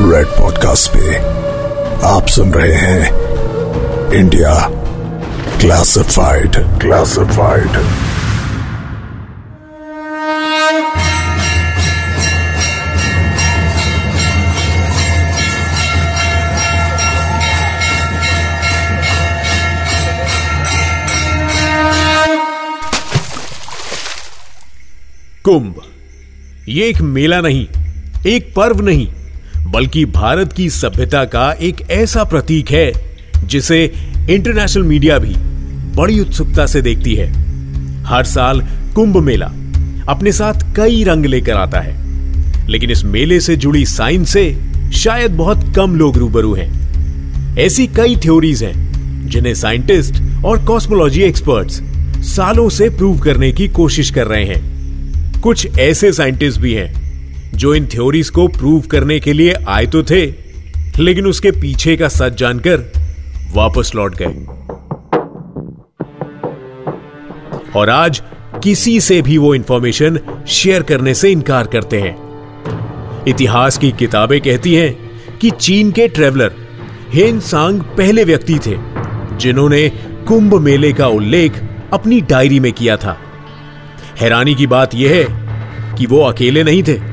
Red podcast पे आप सुन रहे हैं इंडिया क्लासिफाइड क्लासिफाइड कुंभ, ये एक मेला नहीं, एक पर्व नहीं बल्कि भारत की सभ्यता का एक ऐसा प्रतीक है, जिसे इंटरनेशनल मीडिया भी बड़ी उत्सुकता से देखती है। हर साल कुंभ मेला अपने साथ कई रंग लेकर आता है, लेकिन इस मेले से जुड़ी साइंस से शायद बहुत कम लोग रूबरू हैं। ऐसी कई थ्योरीज हैं, जिन्हें साइंटिस्ट और कॉस्मोलॉजी एक्सपर्ट्स सालों से प्रूव करने की कोशिश कर रहे हैं। कुछ ऐसे साइंटिस्ट भी हैं जो इन थ्योरीज को प्रूव करने के लिए आए तो थे, लेकिन उसके पीछे का सच जानकर वापस लौट गए। और आज किसी से भी वो इंफॉर्मेशन शेयर करने से इनकार करते हैं। इतिहास की किताबें कहती हैं कि चीन के ट्रेवलर हेन सांग पहले व्यक्ति थे, जिन्होंने कुंभ मेले का उल्लेख अपनी डायरी में किया था। हैरानी की बात यह है कि वो अकेले नहीं थे।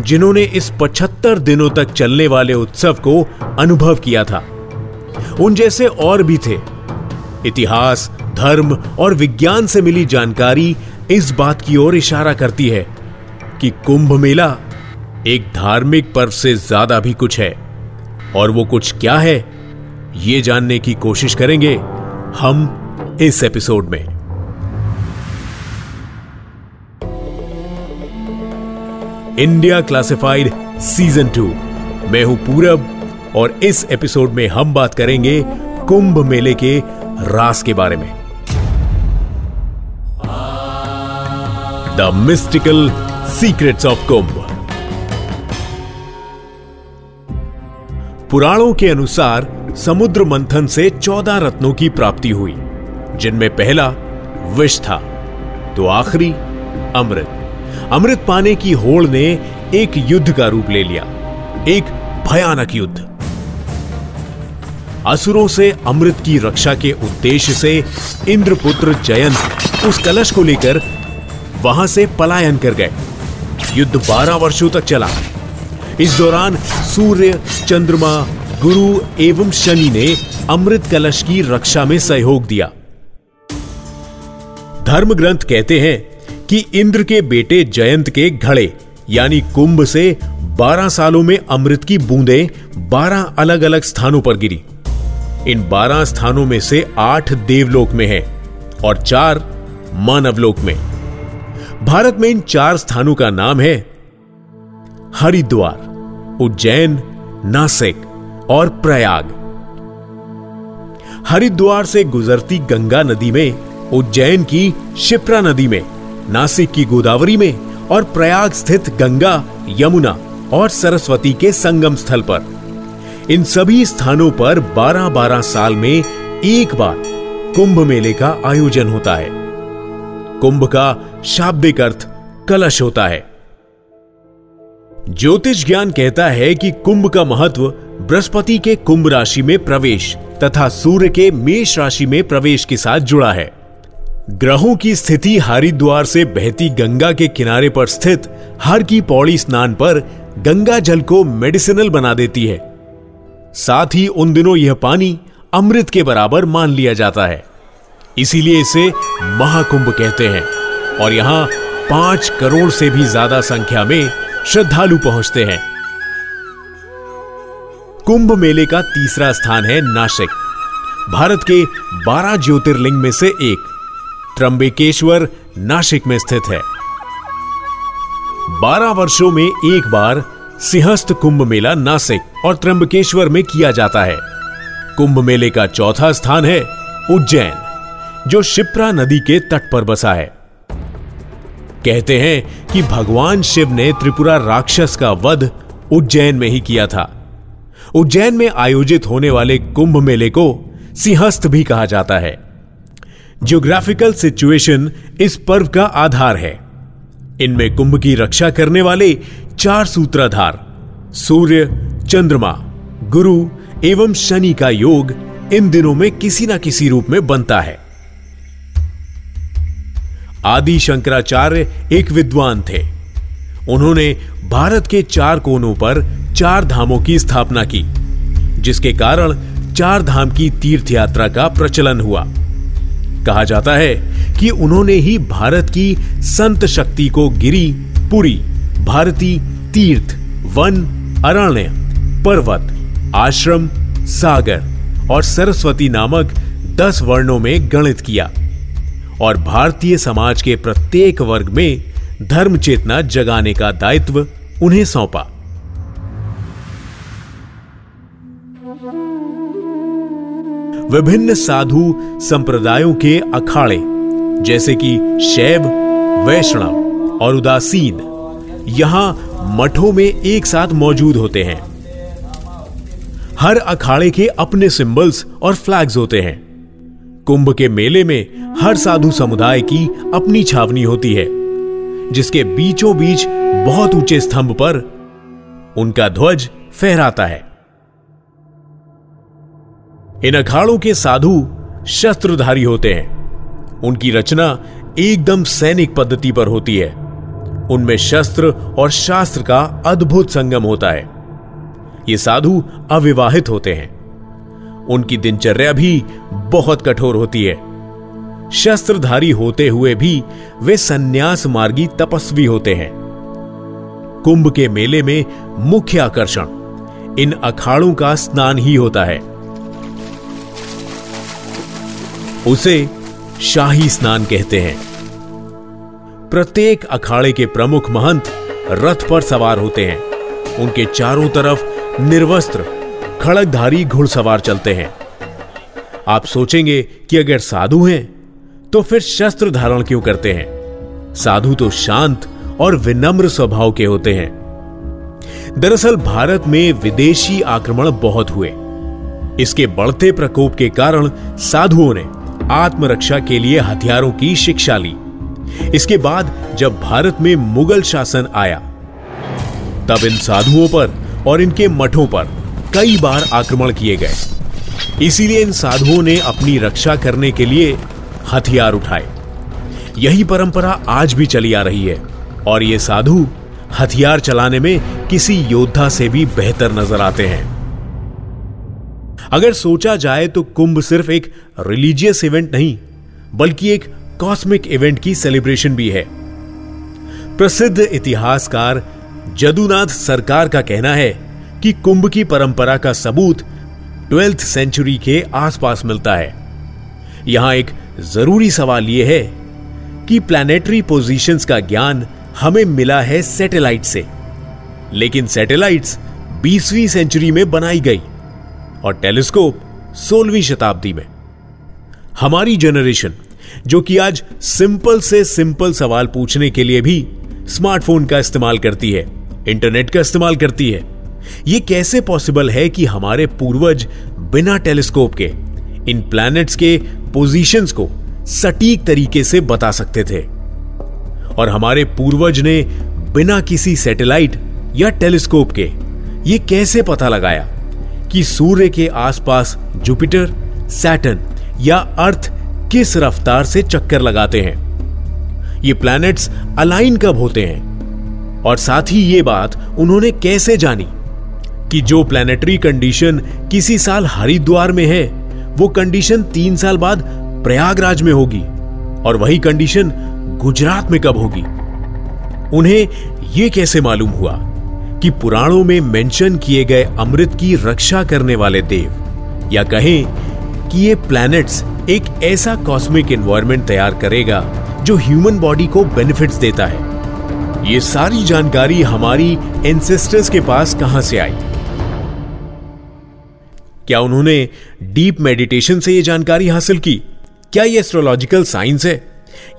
जिन्होंने इस 75 दिनों तक चलने वाले उत्सव को अनुभव किया था। उन जैसे और भी थे। इतिहास, धर्म और विज्ञान से मिली जानकारी इस बात की ओर इशारा करती है कि कुंभ मेला एक धार्मिक पर्व से ज़्यादा भी कुछ है। और वो कुछ क्या है, ये जानने की कोशिश करेंगे हम इस एपिसोड में। इंडिया क्लासिफाइड सीज़न टू मैं हूँ पूरब और इस एपिसोड में हम बात करेंगे कुंभ मेले के रास के बारे में। The mystical secrets of Kumbh. पुराणों के अनुसार समुद्र मंथन से चौदह रत्नों की प्राप्ति हुई, जिनमें पहला विष था तो आखिरी अमृत। अमृत पाने की होड़ ने एक युद्ध का रूप ले लिया। एक भयानक युद्ध। असुरों से अमृत की रक्षा के उद्देश्य से इंद्रपुत्र जयंत उस कलश को लेकर वहाँ से पलायन कर गए। युद्ध बारह वर्षों तक चला। इस दौरान सूर्य, चंद्रमा, गुरु एवं शनि ने अमृत कलश की रक्षा में सहयोग दिया। धर्म ग्रंथ कहते हैं कि इंद्र के बेटे जयंत के घड़े, यानी कुंभ से 12 सालों में अमृत की बूंदें 12 अलग अलग स्थानों पर गिरी। इन 12 स्थानों में से आठ देवलोक में है और चार मानवलोक में। भारत में इन चार स्थानों का नाम है हरिद्वार, उज्जैन, नासिक और प्रयाग। हरिद्वार से गुजरती गंगा नदी में, उज्जैन की शिप्रा नदी में नासिक की गोदावरी में और प्रयाग स्थित गंगा, यमुना और सरस्वती के संगम स्थल पर। इन सभी स्थानों पर 12-12 साल में एक बार कुंभ मेले का आयोजन होता है। कुंभ का शाब्दिक अर्थ कलश होता है। ज्योतिष ज्ञान कहता है कि कुंभ का महत्व बृहस्पति के कुंभ राशि में प्रवेश तथा सूर्य के मेष राशि में प्रवेश के साथ जुड़ा है। ग्रहों की स्थिति हरिद्वार से बहती गंगा के किनारे पर स्थित हर की पौड़ी स्नान पर गंगा जल को मेडिसिनल बना देती है। साथ ही उन दिनों यह पानी अमृत के बराबर मान लिया जाता है। इसीलिए इसे महाकुंभ कहते हैं और यहाँ पाँच करोड़ से भी ज़्यादा संख्या में श्रद्धालु पहुँचते हैं। कुंभ मेले का तीसरा स्थान है नासिक, भारत के 12 ज्योतिर्लिंग में से एक। त्र्यंबकेश्वर नासिक में स्थित है। 12 वर्षों में एक बार सिंहस्थ कुंभ मेला नासिक और त्रंबकेश्वर में किया जाता है। कुंभ मेले का चौथा स्थान है उज्जैन, जो शिप्रा नदी के तट पर बसा है। कहते हैं कि भगवान शिव ने त्रिपुरा राक्षस का वध उज्जैन में ही किया था। उज्जैन में आयोजित होने वाले कुंभ मेले को सिंहस्थ भी कहा जाता है। ज्योग्राफिकल सिचुएशन इस पर्व का आधार है। इनमें कुंभ की रक्षा करने वाले चार सूत्राधार, सूर्य, चंद्रमा, गुरु एवं शनि का योग इन दिनों में किसी ना किसी रूप में बनता है। आदि शंकराचार्य एक विद्वान थे। उन्होंने भारत के चार कोनों पर चार धामों की स्थापना की, जिसके कारण चार धाम की तीर्थ यात्रा का प्रचलन हुआ। कहा जाता है कि उन्होंने ही भारत की संत शक्ति को गिरी पुरी। भारती तीर्थ, वन, अरण्य, पर्वत, आश्रम, सागर और सरस्वती नामक दस वर्णों में गणित किया। और भारतीय समाज के प्रत्येक वर्ग में धर्म चेतना जगाने का दायित्व उन्हें सौंपा। विभिन्न साधु संप्रदायों के अखाड़े, जैसे कि शैव, वैष्णव और उदासीन, यहाँ मठों में एक साथ मौजूद होते हैं। हर अखाड़े के अपने सिंबल्स और फ्लैग्स होते हैं। कुंभ के मेले में हर साधु समुदाय की अपनी छावनी होती है, जिसके बीचों बीच बहुत ऊँचे स्तंभ पर उनका ध्वज फहराता है। इन अखाड़ों के साधु शस्त्रधारी होते हैं। उनकी रचना एकदम सैनिक पद्धति पर होती है। उनमें शस्त्र और शास्त्र का अद्भुत संगम होता है। ये साधु अविवाहित होते हैं। उनकी दिनचर्या भी बहुत कठोर होती है। शस्त्रधारी होते हुए भी वे सन्यास मार्गी तपस्वी होते हैं। कुंभ के मेले में मुख्य आकर्षण इन अखाड़ों का स्नान ही होता है। उसे शाही स्नान कहते हैं। प्रत्येक अखाड़े के प्रमुख महंत रथ पर सवार होते हैं। उनके चारों तरफ़ निर्वस्त्र खड़कधारी घुड़सवार चलते हैं। आप सोचेंगे कि अगर साधु हैं तो फिर शस्त्र धारण क्यों करते हैं? साधु तो शांत और विनम्र स्वभाव के होते हैं। दरअसल भारत में विदेशी आक्रमण बहुत हुए। इसके बढ़ते प्रकोप के कारण साधुओं ने आत्मरक्षा के लिए हथियारों की शिक्षा ली। इसके बाद जब भारत में मुगल शासन आया, तब इन साधुओं पर और इनके मठों पर कई बार आक्रमण किए गए। इसीलिए इन साधुओं ने अपनी रक्षा करने के लिए हथियार उठाए। यही परंपरा आज भी चली आ रही है और ये साधु हथियार चलाने में किसी योद्धा से भी बेहतर नज़र आते हैं। अगर सोचा जाए तो कुंभ सिर्फ़ एक रिलीजियस इवेंट नहीं, बल्कि एक कॉस्मिक इवेंट की सेलिब्रेशन भी है। प्रसिद्ध इतिहासकार जदुनाथ सरकार का कहना है कि कुंभ की परंपरा का सबूत ट्वेल्थ सेंचुरी के आसपास मिलता है। यहाँ एक ज़रूरी सवाल यह है कि प्लानिटरी पोजीशंस का ज्ञान हमें मिला है सैटेलाइट से, लेकिन सैटेलाइट्स 20वीं सेंचुरी में बनाई गई। और टेलीस्कोप सोलहवीं शताब्दी में। हमारी जनरेशन जो कि आज सिंपल से सिंपल सवाल पूछने के लिए भी स्मार्टफ़ोन का इस्तेमाल करती है इंटरनेट का इस्तेमाल करती है यह कैसे पॉसिबल है कि हमारे पूर्वज बिना टेलीस्कोप के, इन प्लैनेट्स के पोजीशंस को सटीक तरीके से बता सकते थे? और हमारे पूर्वज ने बिना किसी सैटेलाइट या टेलीस्कोप के ये कैसे पता लगाया? कि सूर्य के आसपास जुपिटर सैटन या अर्थ किस रफ्तार से चक्कर लगाते हैं? ये प्लैनेट्स अलाइन कब होते हैं? और साथ ही ये बात उन्होंने कैसे जानी कि जो प्लैनेटरी कंडीशन किसी साल हरिद्वार में है, वो कंडीशन तीन साल बाद प्रयागराज में होगी और वही कंडीशन गुजरात में कब होगी? उन्हें यह कैसे मालूम हुआ? कि पुराणों में मेंशन किए गए अमृत की रक्षा करने वाले देव, या कहें कि ये प्लैनेट्स एक ऐसा कॉस्मिक एनवायरनमेंट तैयार करेगा जो ह्यूमन बॉडी को बेनिफिट्स देता है। ये सारी जानकारी हमारी एंसेस्टर्स के पास कहाँ से आई? क्या उन्होंने डीप मेडिटेशन से यह जानकारी हासिल की? क्या यह एस्ट्रोलॉजिकल साइंस है?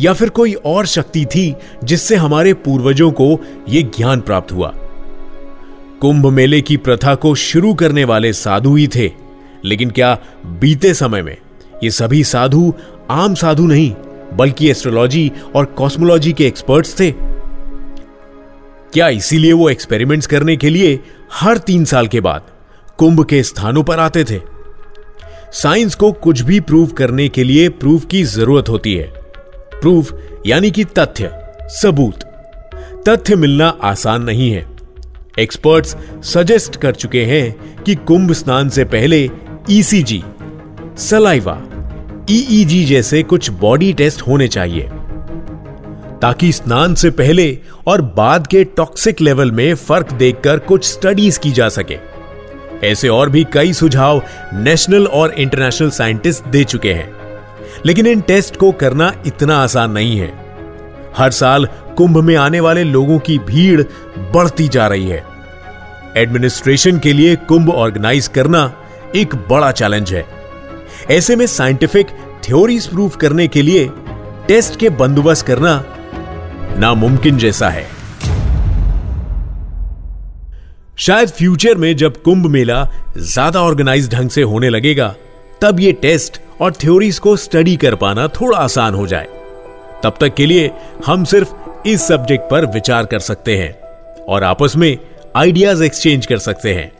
या फिर कोई और शक्ति थी जिससे हमारे पूर्वजों को यह ज्ञान प्राप्त हुआ? कुंभ मेले की प्रथा को शुरू करने वाले साधु ही थे। लेकिन क्या बीते समय में ये सभी साधु आम साधु नहीं, बल्कि एस्ट्रोलॉजी और कॉस्मोलॉजी के एक्सपर्ट्स थे? क्या इसीलिए वो एक्सपेरिमेंट्स करने के लिए हर तीन साल के बाद कुंभ के स्थानों पर आते थे? साइंस को कुछ भी प्रूव करने के लिए प्रूफ की ज़रूरत होती है। प्रूफ यानी कि तथ्य, सबूत। तथ्य मिलना आसान नहीं है। एक्सपर्ट्स सजेस्ट कर चुके हैं कि कुंभ स्नान से पहले ईसीजी सलाइवा ईईजी जैसे कुछ बॉडी टेस्ट होने चाहिए ताकि स्नान से पहले और बाद के टॉक्सिक लेवल में फ़र्क देखकर कुछ स्टडीज़ की जा सके ऐसे और भी कई सुझाव नेशनल और इंटरनेशनल साइंटिस्ट दे चुके हैं लेकिन इन टेस्ट को करना इतना आसान नहीं है हर साल कुंभ में आने वाले लोगों की भीड़ बढ़ती जा रही है। एडमिनिस्ट्रेशन के लिए कुंभ ऑर्गेनाइज करना एक बड़ा चैलेंज है। ऐसे में साइंटिफिक थ्योरीज प्रूफ करने के लिए टेस्ट के बंदोबस्त करना नामुमकिन जैसा है। शायद फ्यूचर में जब कुंभ मेला ज़्यादा ऑर्गेनाइज ढंग से होने लगेगा, तब ये टेस्ट और थ्योरीज को स्टडी कर पाना थोड़ा आसान हो जाए। तब तक के लिए हम सिर्फ़ इस सब्जेक्ट पर विचार कर सकते हैं और आपस में आइडियाज़ एक्सचेंज कर सकते हैं।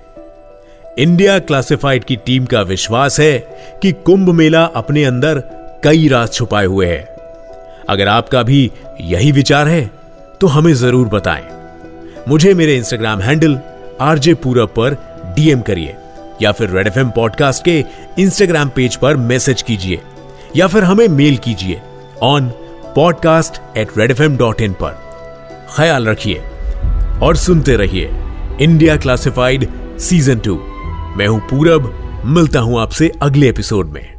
इंडिया क्लासिफाइड की टीम का विश्वास है कि कुंभ मेला अपने अंदर कई राज छुपाए हुए है। अगर आपका भी यही विचार है तो हमें ज़रूर बताएँ। मुझे मेरे इंस्टाग्राम हैंडल आरजे पूरब पर डीएम करिए, या फिर रेड एफएम पॉडकास्ट के इंस्टाग्राम पेज पर मैसेज कीजिए, या फिर हमें मेल कीजिए on podcast at red F dot in पर। ख्याल रखिए और सुनते रहिए इंडिया क्लासिफाइड सीज़न टू मैं हूँ पूरब, मिलता हूँ आपसे अगले एपिसोड में।